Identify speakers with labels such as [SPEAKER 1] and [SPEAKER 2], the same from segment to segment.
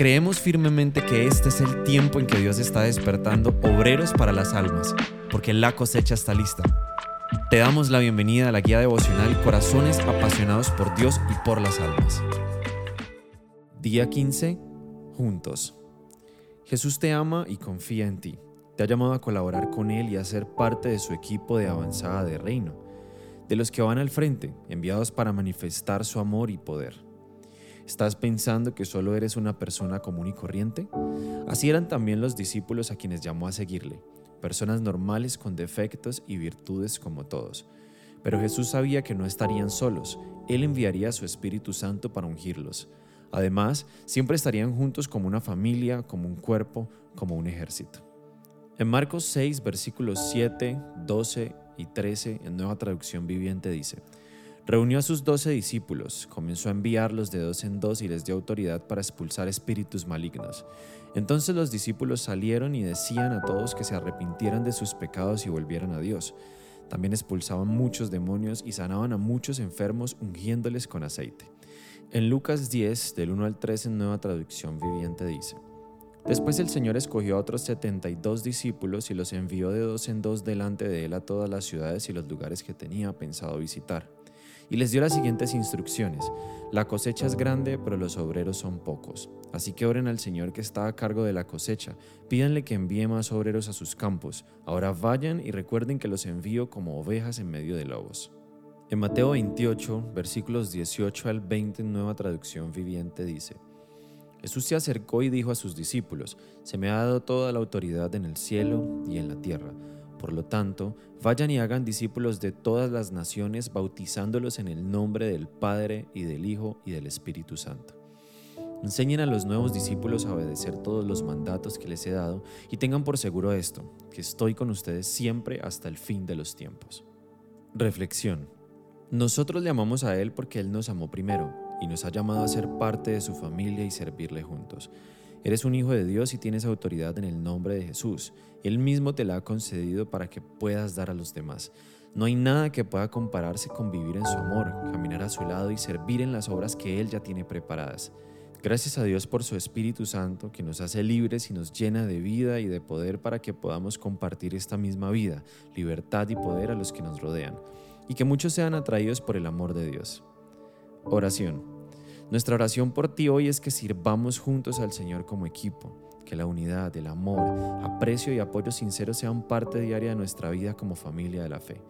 [SPEAKER 1] creemos firmemente que este es el tiempo en que Dios está despertando obreros para las almas, porque la cosecha está lista. Te damos la bienvenida a la guía devocional Corazones apasionados por Dios y por las almas. Día 15. Juntos. Jesús te ama y confía en ti. Te ha llamado a colaborar con Él y a ser parte de su equipo de avanzada de reino, de los que van al frente, enviados para manifestar su amor y poder. ¿Estás pensando que solo eres una persona común y corriente? Así eran también los discípulos a quienes llamó a seguirle, personas normales con defectos y virtudes como todos. Pero Jesús sabía que no estarían solos, Él enviaría a su Espíritu Santo para ungirlos. Además, siempre estarían juntos como una familia, como un cuerpo, como un ejército. En Marcos 6, versículos 7, 12 y 13, en nueva traducción viviente dice, Reunió a sus doce discípulos, comenzó a enviarlos de dos en dos y les dio autoridad para expulsar espíritus malignos. Entonces los discípulos salieron y decían a todos que se arrepintieran de sus pecados y volvieran a Dios. También expulsaban muchos demonios y sanaban a muchos enfermos ungiéndoles con aceite. En Lucas 10, del 1 al 3 en nueva traducción viviente dice, Después el Señor escogió a otros 72 discípulos y los envió de dos en dos delante de él a todas las ciudades y los lugares que tenía pensado visitar y les dio las siguientes instrucciones. La cosecha es grande, pero los obreros son pocos. Así que oren al Señor que está a cargo de la cosecha. Pídanle que envíe más obreros a sus campos. Ahora vayan y recuerden que los envío como ovejas en medio de lobos. En Mateo 28, versículos 18 al 20, nueva traducción viviente, dice, Jesús se acercó y dijo a sus discípulos, Se me ha dado toda la autoridad en el cielo y en la tierra. Por lo tanto, vayan y hagan discípulos de todas las naciones, bautizándolos en el nombre del Padre y del Hijo y del Espíritu Santo. Enseñen a los nuevos discípulos a obedecer todos los mandatos que les he dado y tengan por seguro esto, que estoy con ustedes siempre hasta el fin de los tiempos. Reflexión. Nosotros le amamos a Él porque Él nos amó primero y nos ha llamado a ser parte de su familia y servirle juntos. Eres un hijo de Dios y tienes autoridad en el nombre de Jesús. Él mismo te la ha concedido para que puedas dar a los demás. No hay nada que pueda compararse con vivir en su amor, caminar a su lado y servir en las obras que Él ya tiene preparadas. Gracias a Dios por su Espíritu Santo que nos hace libres y nos llena de vida y de poder para que podamos compartir esta misma vida, libertad y poder a los que nos rodean, y que muchos sean atraídos por el amor de Dios. Oración. Nuestra oración por ti hoy es que sirvamos juntos al Señor como equipo, que la unidad, el amor, aprecio y apoyo sincero sean parte diaria de nuestra vida como familia de la fe,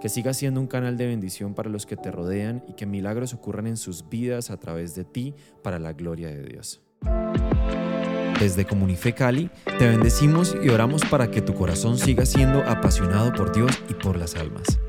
[SPEAKER 1] que siga siendo un canal de bendición para los que te rodean y que milagros ocurran en sus vidas a través de ti para la gloria de Dios. Desde Comunife Cali, te bendecimos y oramos para que tu corazón siga siendo apasionado por Dios y por las almas.